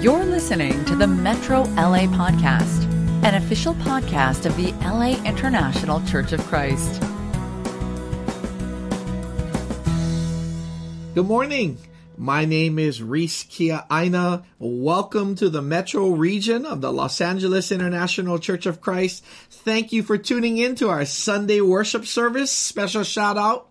You're listening to the Metro LA Podcast, an official podcast of the LA International Church of Christ. Good morning. My name is Reese Kia Aina. Welcome to the metro region of the Los Angeles International Church of Christ. Thank you for tuning in to our Sunday worship service. Special shout out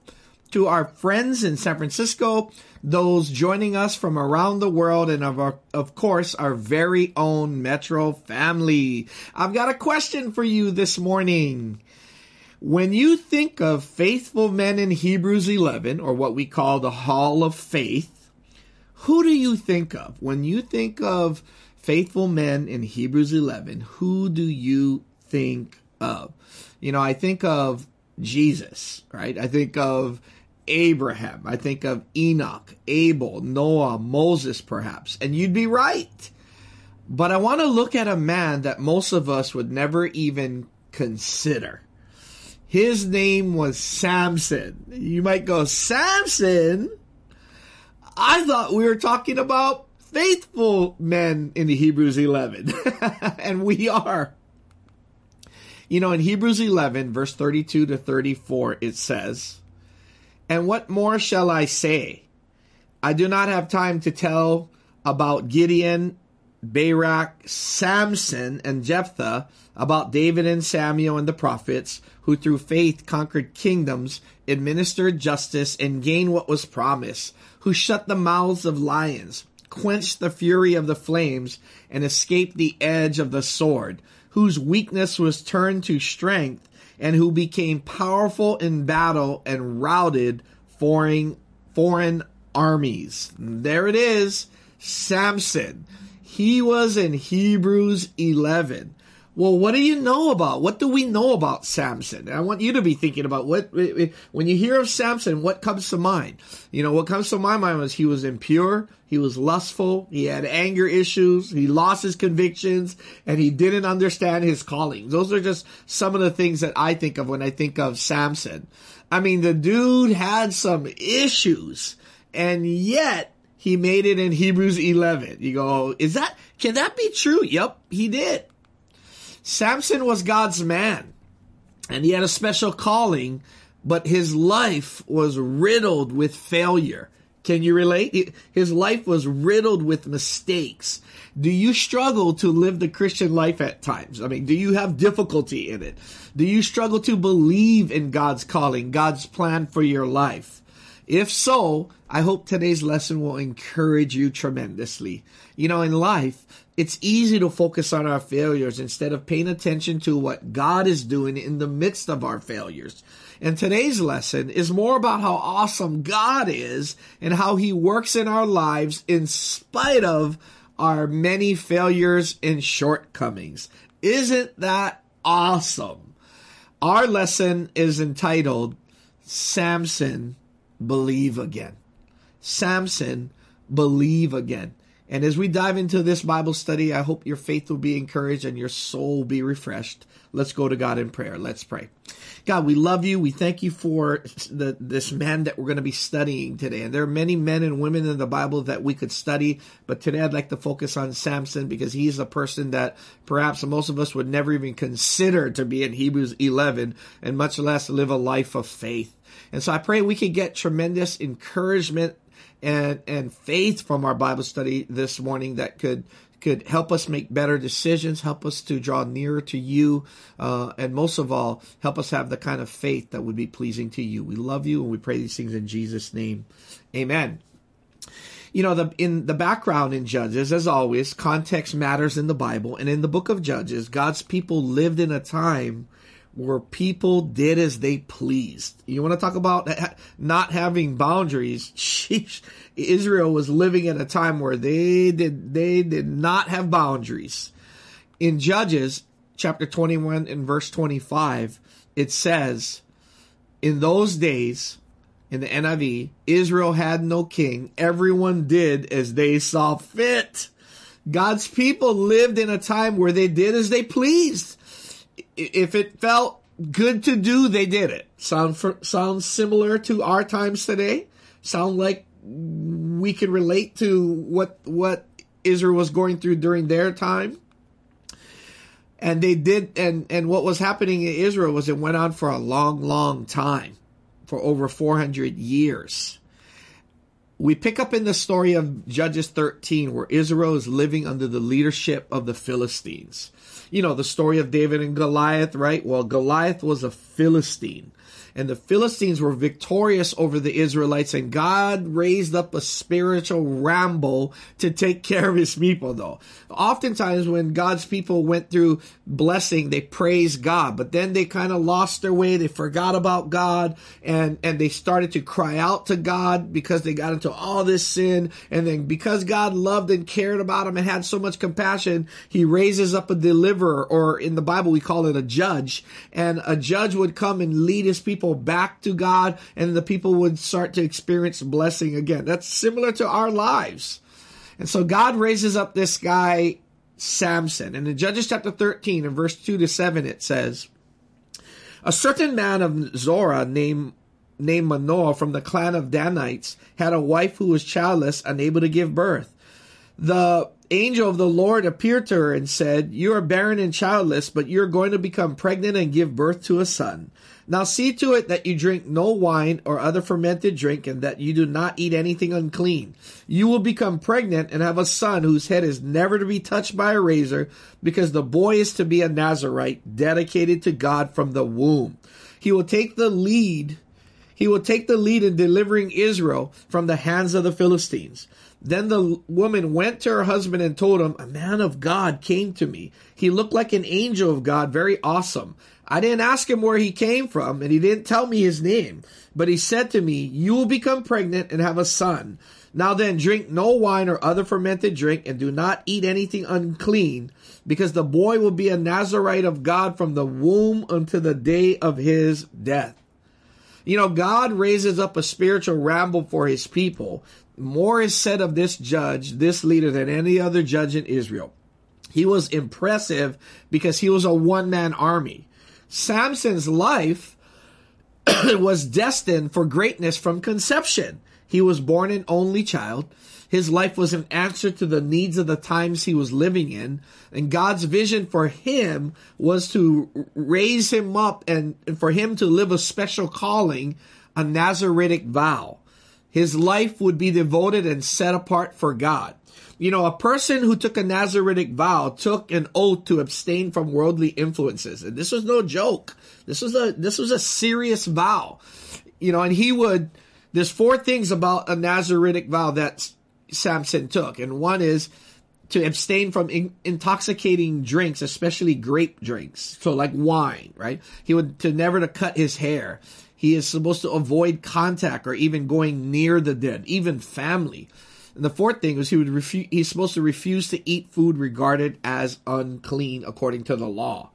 to our friends in San Francisco, those joining us from around the world, and of, our, of course, our very own Metro family. I've got a question for you this morning. When you think of faithful men in Hebrews 11, or what we call the Hall of Faith, who do you think of? When you think of faithful men in Hebrews 11, who do you think of? You know, I think of Jesus, right? I think of Abraham. I think of Enoch, Abel, Noah, Moses, perhaps. And you'd be right. But I want to look at a man that most of us would never even consider. His name was Samson. You might go, Samson? I thought we were talking about faithful men in the Hebrews 11. and we are. You know, in Hebrews 11, verse 32 to 34, it says, And what more shall I say? I do not have time to tell about Gideon, Barak, Samson, and Jephthah, about David and Samuel and the prophets, who through faith conquered kingdoms, administered justice, and gained what was promised, who shut the mouths of lions, quenched the fury of the flames, and escaped the edge of the sword, whose weakness was turned to strength, and who became powerful in battle and routed foreign, foreign armies. There it is, Samson. He was in Hebrews 11. Well, what do you know about? What do we know about Samson? I want you to be thinking about what, eh, eh, when you hear of Samson, what comes to mind? You know, what comes to my mind was he was impure, he was lustful, he had anger issues, he lost his convictions, and he didn't understand his calling. Those are just some of the things that I think of when I think of Samson. I mean, the dude had some issues, and yet he made it in Hebrews 11. You go, oh, is that, can that be true? Yep, he did. Samson was God's man, and he had a special calling, but his life was riddled with failure. Can you relate? His life was riddled with mistakes. Do you struggle to live the Christian life at times? I mean, do you have difficulty in it? Do you struggle to believe in God's calling, God's plan for your life? If so, I hope today's lesson will encourage you tremendously. You know, in life, it's easy to focus on our failures instead of paying attention to what God is doing in the midst of our failures. And today's lesson is more about how awesome God is and how he works in our lives in spite of our many failures and shortcomings. Isn't that awesome? Our lesson is entitled Samson Believe Again. Samson Believe Again. And as we dive into this Bible study, I hope your faith will be encouraged and your soul be refreshed. Let's go to God in prayer. Let's pray. God, we love you. We thank you for the, this man that we're going to be studying today. And there are many men and women in the Bible that we could study, but today I'd like to focus on Samson because he's a person that perhaps most of us would never even consider to be in Hebrews 11 and much less live a life of faith. And so I pray we can get tremendous encouragement and and faith from our Bible study this morning that could could help us make better decisions, help us to draw nearer to you, uh, and most of all, help us have the kind of faith that would be pleasing to you. We love you, and we pray these things in Jesus' name. Amen. You know, the, in the background in Judges, as always, context matters in the Bible, and in the book of Judges, God's people lived in a time where people did as they pleased. You want to talk about not having boundaries? Sheesh. Israel was living at a time where they did they did not have boundaries. In Judges chapter 21 and verse 25, it says, "In those days, in the NIV, Israel had no king. Everyone did as they saw fit." God's people lived in a time where they did as they pleased if it felt good to do, they did it. Sound for, sounds similar to our times today. Sound like we can relate to what what Israel was going through during their time. And they did, and, and what was happening in Israel was it went on for a long, long time, for over 400 years. We pick up in the story of Judges 13 where Israel is living under the leadership of the Philistines. You know, the story of David and Goliath, right? Well, Goliath was a Philistine and the Philistines were victorious over the Israelites, and God raised up a spiritual Rambo to take care of his people, though. Oftentimes, when God's people went through blessing, they praised God, but then they kind of lost their way. They forgot about God, and, and they started to cry out to God because they got into all this sin. And then because God loved and cared about them and had so much compassion, he raises up a deliverer, or in the Bible, we call it a judge. And a judge would come and lead his people people back to God and the people would start to experience blessing again. That's similar to our lives. And so God raises up this guy, Samson. And in Judges chapter 13 and verse 2 to 7, it says, A certain man of Zorah named named Manoah from the clan of Danites had a wife who was childless, unable to give birth. The angel of the Lord appeared to her and said, You are barren and childless, but you're going to become pregnant and give birth to a son. Now see to it that you drink no wine or other fermented drink, and that you do not eat anything unclean. You will become pregnant and have a son whose head is never to be touched by a razor, because the boy is to be a Nazarite, dedicated to God from the womb. He will take the lead. He will take the lead in delivering Israel from the hands of the Philistines. Then the woman went to her husband and told him, A man of God came to me. He looked like an angel of God, very awesome. I didn't ask him where he came from, and he didn't tell me his name. But he said to me, You will become pregnant and have a son. Now then, drink no wine or other fermented drink, and do not eat anything unclean, because the boy will be a Nazarite of God from the womb until the day of his death. You know, God raises up a spiritual Rambo for his people. More is said of this judge, this leader, than any other judge in Israel. He was impressive because he was a one man army. Samson's life was destined for greatness from conception. He was born an only child. His life was an answer to the needs of the times he was living in. And God's vision for him was to raise him up and, for him to live a special calling, a Nazaritic vow. His life would be devoted and set apart for God. You know, a person who took a Nazaritic vow took an oath to abstain from worldly influences. And this was no joke. This was a, this was a serious vow. You know, and he would, there's four things about a Nazaritic vow that Samson took. And one is to abstain from in, intoxicating drinks, especially grape drinks. So like wine, right? He would, to never to cut his hair. He is supposed to avoid contact or even going near the dead, even family. And the fourth thing was he would refuse, he's supposed to refuse to eat food regarded as unclean according to the law.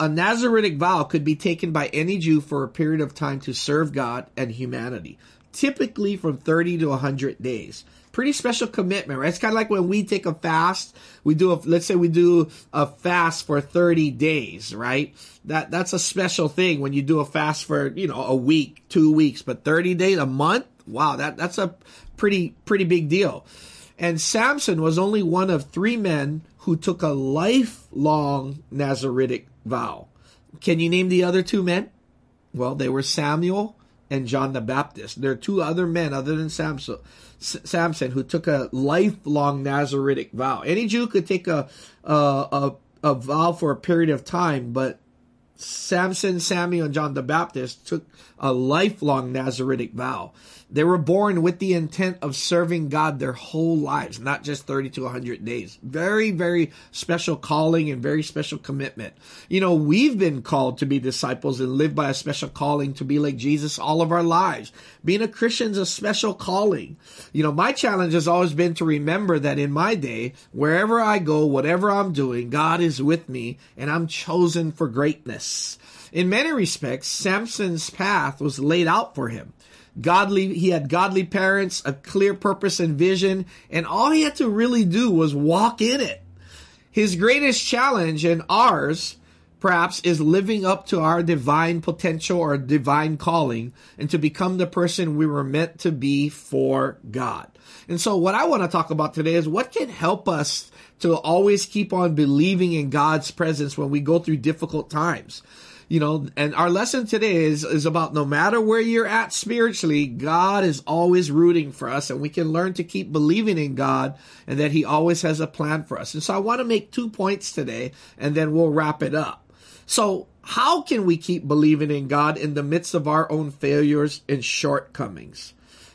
A Nazaritic vow could be taken by any Jew for a period of time to serve God and humanity, typically from 30 to 100 days. Pretty special commitment, right? It's kind of like when we take a fast, we do a, let's say we do a fast for 30 days, right? That, that's a special thing when you do a fast for, you know, a week, two weeks, but 30 days, a month, wow, that, that's a pretty pretty big deal. And Samson was only one of three men who took a lifelong Nazaritic vow. Can you name the other two men? Well, they were Samuel and John the Baptist. There are two other men other than Samson, Samson who took a lifelong Nazaritic vow. Any Jew could take a, a, a, a vow for a period of time, but Samson, Samuel, and John the Baptist took a lifelong Nazaritic vow. They were born with the intent of serving God their whole lives, not just 30 to 100 days. Very, very special calling and very special commitment. You know, we've been called to be disciples and live by a special calling to be like Jesus all of our lives. Being a Christian is a special calling. You know, my challenge has always been to remember that in my day, wherever I go, whatever I'm doing, God is with me and I'm chosen for greatness. In many respects, Samson's path was laid out for him godly he had godly parents a clear purpose and vision and all he had to really do was walk in it. His greatest challenge and ours perhaps is living up to our divine potential or divine calling and to become the person we were meant to be for god. And so what I want to talk about today is what can help us to always keep on believing in God's presence when we go through difficult times you know, and our lesson today is, is about no matter where you're at spiritually, God is always rooting for us and we can learn to keep believing in God and that he always has a plan for us. And so I want to make two points today and then we'll wrap it up. So how can we keep believing in God in the midst of our own failures and shortcomings?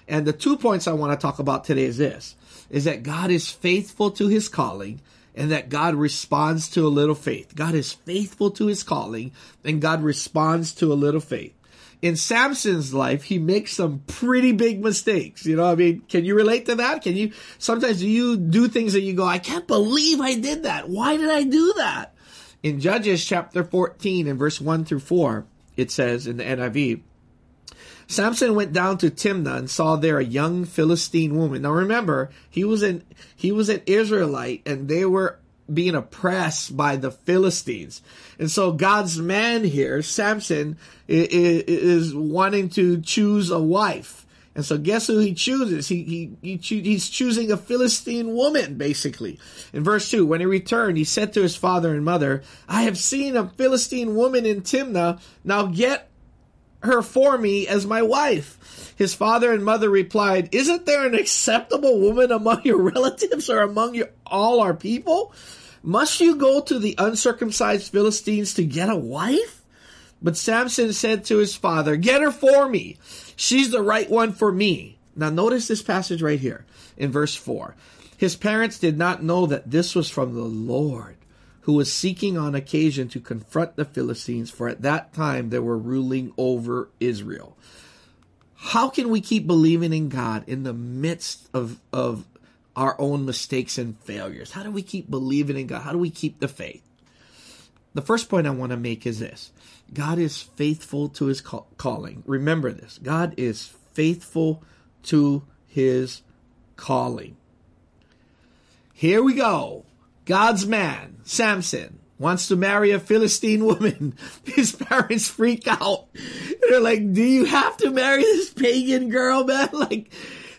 And the two points I want to talk about today is this, is that God is faithful to his calling and that God responds to a little faith. God is faithful to his calling and God responds to a little faith. In Samson's life, he makes some pretty big mistakes. You know, I mean, can you relate to that? Can you, sometimes you do things that you go, I can't believe I did that. Why did I do that? In Judges chapter 14 and verse 1 through 4, it says in the NIV, Samson went down to Timnah and saw there a young Philistine woman. Now remember, he was an he was an Israelite and they were being oppressed by the Philistines. And so God's man here, Samson, is wanting to choose a wife. And so guess who he chooses? He, he, he he's choosing a Philistine woman, basically. In verse 2, when he returned, he said to his father and mother, I have seen a Philistine woman in Timnah. Now get her for me as my wife. His father and mother replied, Isn't there an acceptable woman among your relatives or among your, all our people? Must you go to the uncircumcised Philistines to get a wife? But Samson said to his father, Get her for me. She's the right one for me. Now notice this passage right here in verse 4. His parents did not know that this was from the Lord who was seeking on occasion to confront the Philistines, for at that time they were ruling over Israel. How can we keep believing in God in the midst of, of our own mistakes and failures? How do we keep believing in God? How do we keep the faith? The first point I want to make is this God is faithful to his calling. Remember this God is faithful to his calling. Here we go. God's man, Samson, wants to marry a Philistine woman. His parents freak out. They're like, do you have to marry this pagan girl, man? Like,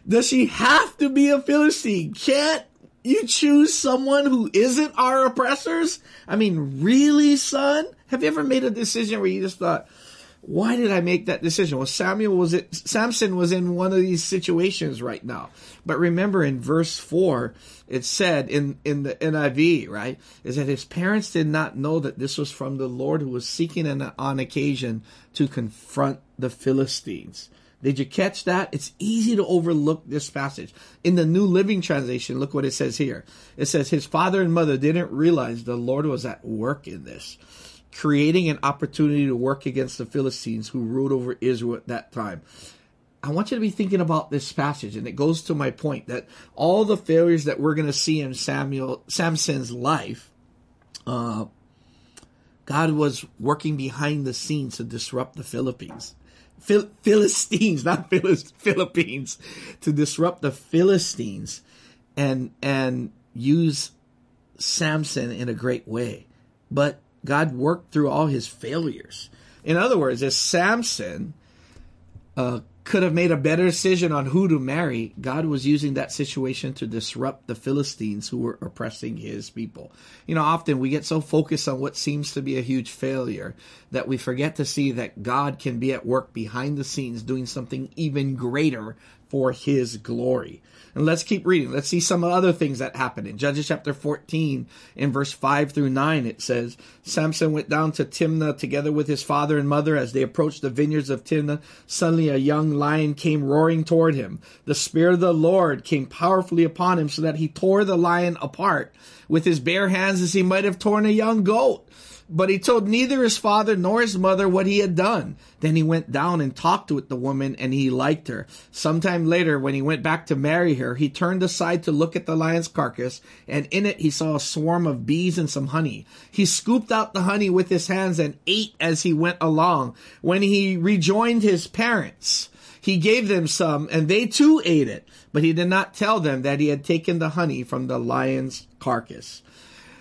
does she have to be a Philistine? Can't you choose someone who isn't our oppressors? I mean, really, son? Have you ever made a decision where you just thought, why did I make that decision? Well, Samuel was it, Samson was in one of these situations right now. But remember in verse four, it said in, in the NIV, right, is that his parents did not know that this was from the Lord who was seeking an, on occasion to confront the Philistines. Did you catch that? It's easy to overlook this passage. In the New Living Translation, look what it says here. It says, His father and mother didn't realize the Lord was at work in this creating an opportunity to work against the Philistines who ruled over Israel at that time. I want you to be thinking about this passage, and it goes to my point that all the failures that we're going to see in Samuel Samson's life, uh, God was working behind the scenes to disrupt the Philippines. Phil- Philistines, not Phil- Philippines, to disrupt the Philistines and and use Samson in a great way. But God worked through all his failures. In other words, as Samson uh, could have made a better decision on who to marry, God was using that situation to disrupt the Philistines who were oppressing his people. You know, often we get so focused on what seems to be a huge failure that we forget to see that God can be at work behind the scenes doing something even greater for his glory. And let's keep reading. Let's see some other things that happen. In Judges chapter 14, in verse 5 through 9, it says, Samson went down to Timnah together with his father and mother. As they approached the vineyards of Timnah, suddenly a young lion came roaring toward him. The Spirit of the Lord came powerfully upon him so that he tore the lion apart with his bare hands as he might have torn a young goat. But he told neither his father nor his mother what he had done. Then he went down and talked with the woman and he liked her. Sometime later, when he went back to marry her, he turned aside to look at the lion's carcass and in it he saw a swarm of bees and some honey. He scooped out the honey with his hands and ate as he went along. When he rejoined his parents, he gave them some and they too ate it, but he did not tell them that he had taken the honey from the lion's carcass.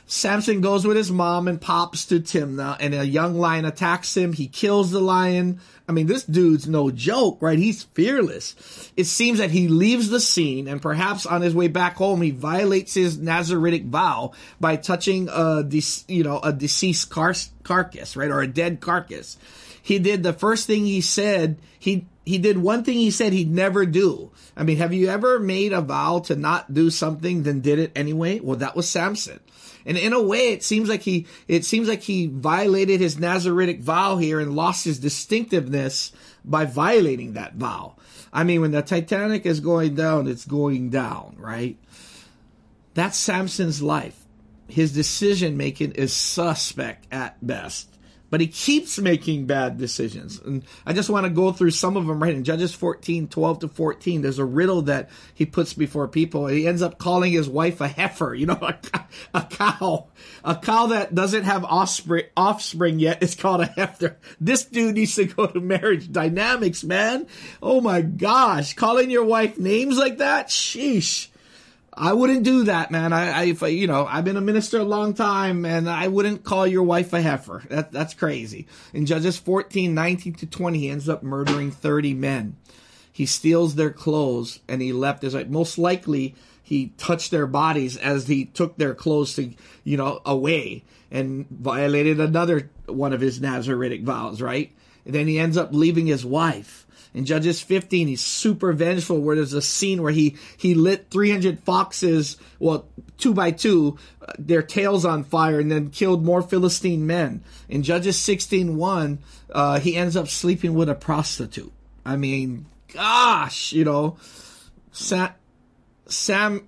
Samson goes with his mom and pops to Timnah, and a young lion attacks him. He kills the lion. I mean, this dude's no joke, right? He's fearless. It seems that he leaves the scene, and perhaps on his way back home, he violates his Nazaritic vow by touching a, you know, a deceased car- carcass, right, or a dead carcass. He did the first thing he said. He he did one thing he said he'd never do. I mean, have you ever made a vow to not do something, then did it anyway? Well, that was Samson. And in a way, it seems like he, it seems like he violated his Nazaritic vow here and lost his distinctiveness by violating that vow. I mean, when the Titanic is going down, it's going down, right? That's Samson's life. His decision making is suspect at best but he keeps making bad decisions. And I just want to go through some of them right in Judges 14, 12 to 14. There's a riddle that he puts before people. He ends up calling his wife a heifer, you know, a, a cow. A cow that doesn't have offspring, offspring yet is called a heifer. This dude needs to go to marriage dynamics, man. Oh my gosh. Calling your wife names like that? Sheesh. I wouldn't do that, man. I, I if, you know, I've been a minister a long time and I wouldn't call your wife a heifer. That, that's crazy. In Judges 14, 19 to 20, he ends up murdering 30 men. He steals their clothes and he left his wife. Most likely, he touched their bodies as he took their clothes to, you know, away and violated another one of his Nazaritic vows, right? And then he ends up leaving his wife in Judges 15, he's super vengeful where there's a scene where he, he lit 300 foxes, well, two by two, uh, their tails on fire and then killed more Philistine men. In Judges 16, uh, he ends up sleeping with a prostitute. I mean, gosh, you know, Sam, Sam,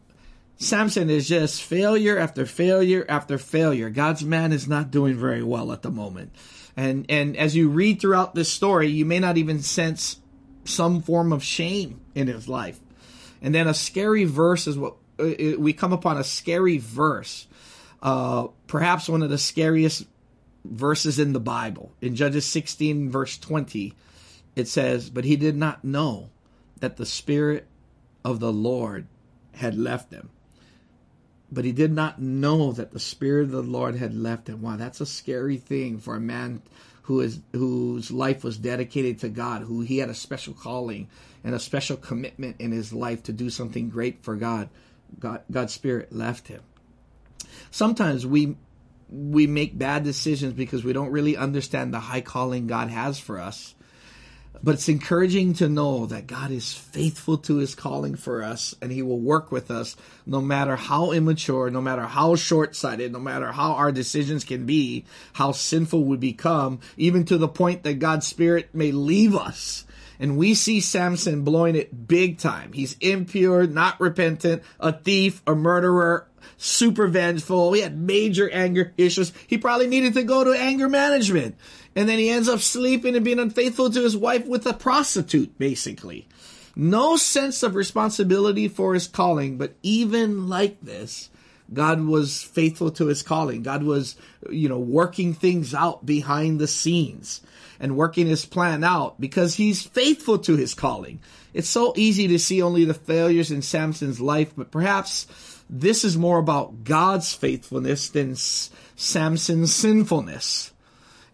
Samson is just failure after failure after failure. God's man is not doing very well at the moment. And and as you read throughout this story, you may not even sense some form of shame in his life. And then a scary verse is what uh, we come upon a scary verse, uh, perhaps one of the scariest verses in the Bible. In Judges 16, verse 20, it says, But he did not know that the Spirit of the Lord had left him. But he did not know that the Spirit of the Lord had left him. Wow, that's a scary thing for a man who is whose life was dedicated to God, who he had a special calling and a special commitment in his life to do something great for God. God God's spirit left him. Sometimes we we make bad decisions because we don't really understand the high calling God has for us. But it's encouraging to know that God is faithful to his calling for us and he will work with us no matter how immature, no matter how short sighted, no matter how our decisions can be, how sinful we become, even to the point that God's Spirit may leave us. And we see Samson blowing it big time. He's impure, not repentant, a thief, a murderer, super vengeful. He had major anger issues. He probably needed to go to anger management and then he ends up sleeping and being unfaithful to his wife with a prostitute, basically. No sense of responsibility for his calling, but even like this, God was faithful to his calling. God was, you know, working things out behind the scenes and working his plan out because he's faithful to his calling. It's so easy to see only the failures in Samson's life, but perhaps this is more about God's faithfulness than Samson's sinfulness.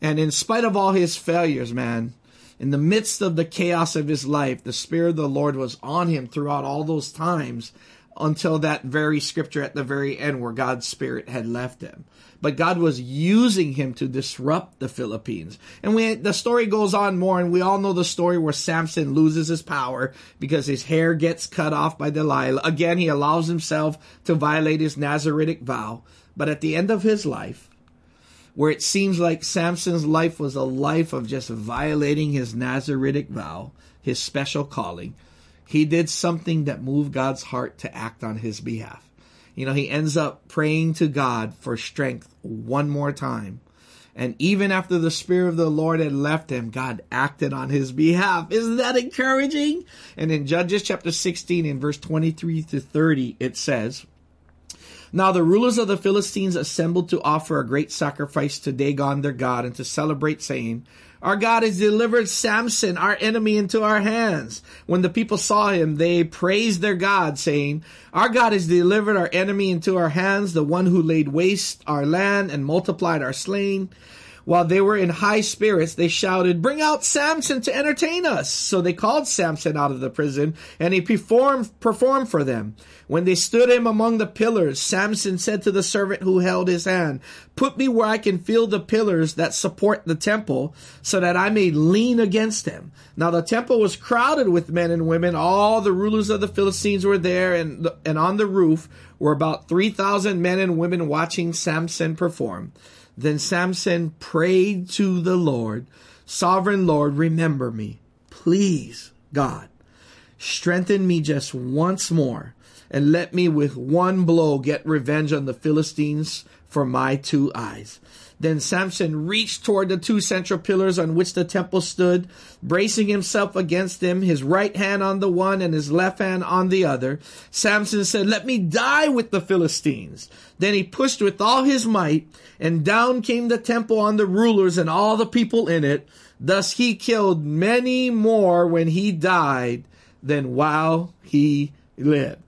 And in spite of all his failures, man, in the midst of the chaos of his life, the Spirit of the Lord was on him throughout all those times until that very scripture at the very end where God's Spirit had left him. But God was using him to disrupt the Philippines. And the story goes on more, and we all know the story where Samson loses his power because his hair gets cut off by Delilah. Again, he allows himself to violate his Nazaritic vow. But at the end of his life, where it seems like Samson's life was a life of just violating his Nazaritic vow, his special calling, he did something that moved God's heart to act on his behalf. You know, he ends up praying to God for strength one more time. And even after the Spirit of the Lord had left him, God acted on his behalf. Isn't that encouraging? And in Judges chapter 16, in verse 23 to 30, it says, Now the rulers of the Philistines assembled to offer a great sacrifice to Dagon their God and to celebrate, saying, Our God has delivered Samson, our enemy, into our hands. When the people saw him, they praised their God, saying, Our God has delivered our enemy into our hands, the one who laid waste our land and multiplied our slain. While they were in high spirits, they shouted, Bring out Samson to entertain us. So they called Samson out of the prison, and he performed, performed for them. When they stood him among the pillars, Samson said to the servant who held his hand, Put me where I can feel the pillars that support the temple, so that I may lean against them. Now the temple was crowded with men and women. All the rulers of the Philistines were there, and, and on the roof were about 3,000 men and women watching Samson perform. Then Samson prayed to the Lord, Sovereign Lord, remember me. Please, God, strengthen me just once more and let me with one blow get revenge on the Philistines for my two eyes. Then Samson reached toward the two central pillars on which the temple stood, bracing himself against them, his right hand on the one and his left hand on the other. Samson said, Let me die with the Philistines. Then he pushed with all his might, and down came the temple on the rulers and all the people in it. Thus he killed many more when he died than while he lived.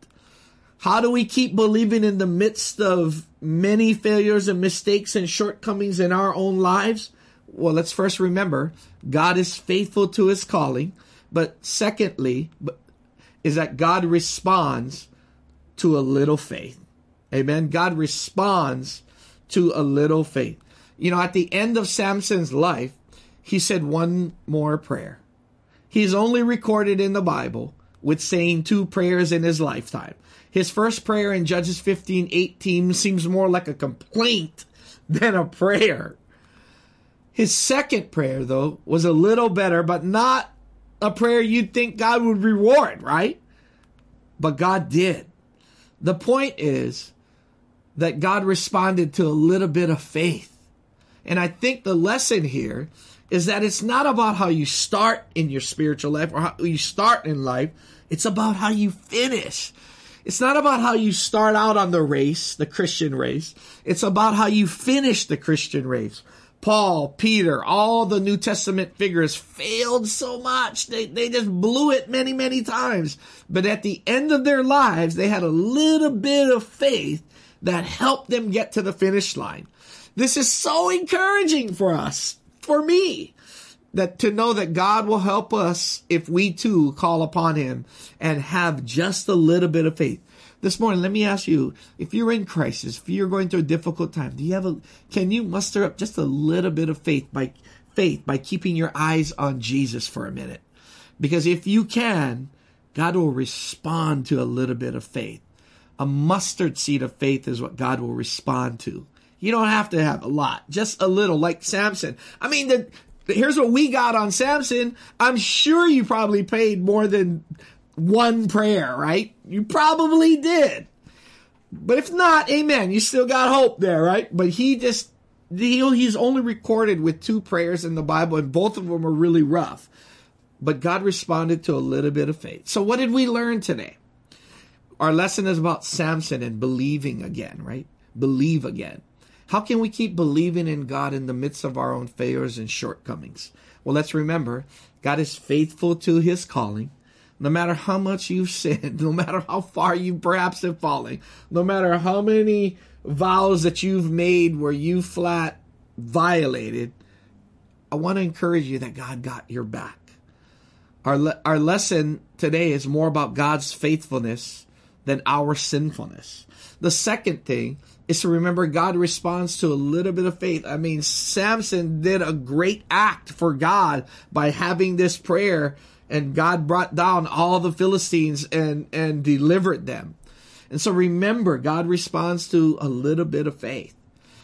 How do we keep believing in the midst of many failures and mistakes and shortcomings in our own lives? Well, let's first remember God is faithful to his calling. But secondly, is that God responds to a little faith. Amen. God responds to a little faith. You know, at the end of Samson's life, he said one more prayer. He's only recorded in the Bible with saying two prayers in his lifetime. His first prayer in Judges 15 18 seems more like a complaint than a prayer. His second prayer, though, was a little better, but not a prayer you'd think God would reward, right? But God did. The point is that God responded to a little bit of faith. And I think the lesson here is that it's not about how you start in your spiritual life or how you start in life. It's about how you finish. It's not about how you start out on the race, the Christian race. It's about how you finish the Christian race. Paul, Peter, all the New Testament figures failed so much. They, they just blew it many, many times. But at the end of their lives, they had a little bit of faith that helped them get to the finish line. This is so encouraging for us, for me that to know that God will help us if we too call upon him and have just a little bit of faith. This morning, let me ask you, if you're in crisis, if you're going through a difficult time, do you have a, can you muster up just a little bit of faith by, faith by keeping your eyes on Jesus for a minute? Because if you can, God will respond to a little bit of faith. A mustard seed of faith is what God will respond to. You don't have to have a lot, just a little, like Samson. I mean, the, here's what we got on Samson. I'm sure you probably paid more than one prayer, right? You probably did. But if not, amen. You still got hope there, right? But he just, he, he's only recorded with two prayers in the Bible, and both of them are really rough. But God responded to a little bit of faith. So, what did we learn today? Our lesson is about Samson and believing again, right? Believe again. How can we keep believing in God in the midst of our own failures and shortcomings? Well, let's remember God is faithful to his calling. No matter how much you've sinned, no matter how far you perhaps have fallen, no matter how many vows that you've made where you flat violated, I want to encourage you that God got your back. Our, le- our lesson today is more about God's faithfulness than our sinfulness. The second thing is to remember God responds to a little bit of faith. I mean, Samson did a great act for God by having this prayer and God brought down all the Philistines and, and delivered them. And so remember, God responds to a little bit of faith.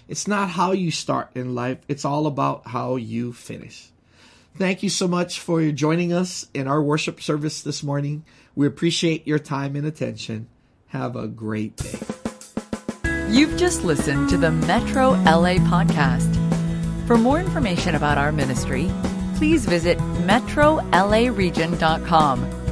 It's not how you start in life. It's all about how you finish. Thank you so much for joining us in our worship service this morning. We appreciate your time and attention. Have a great day. You've just listened to the Metro LA podcast. For more information about our ministry, please visit metrolaregion.com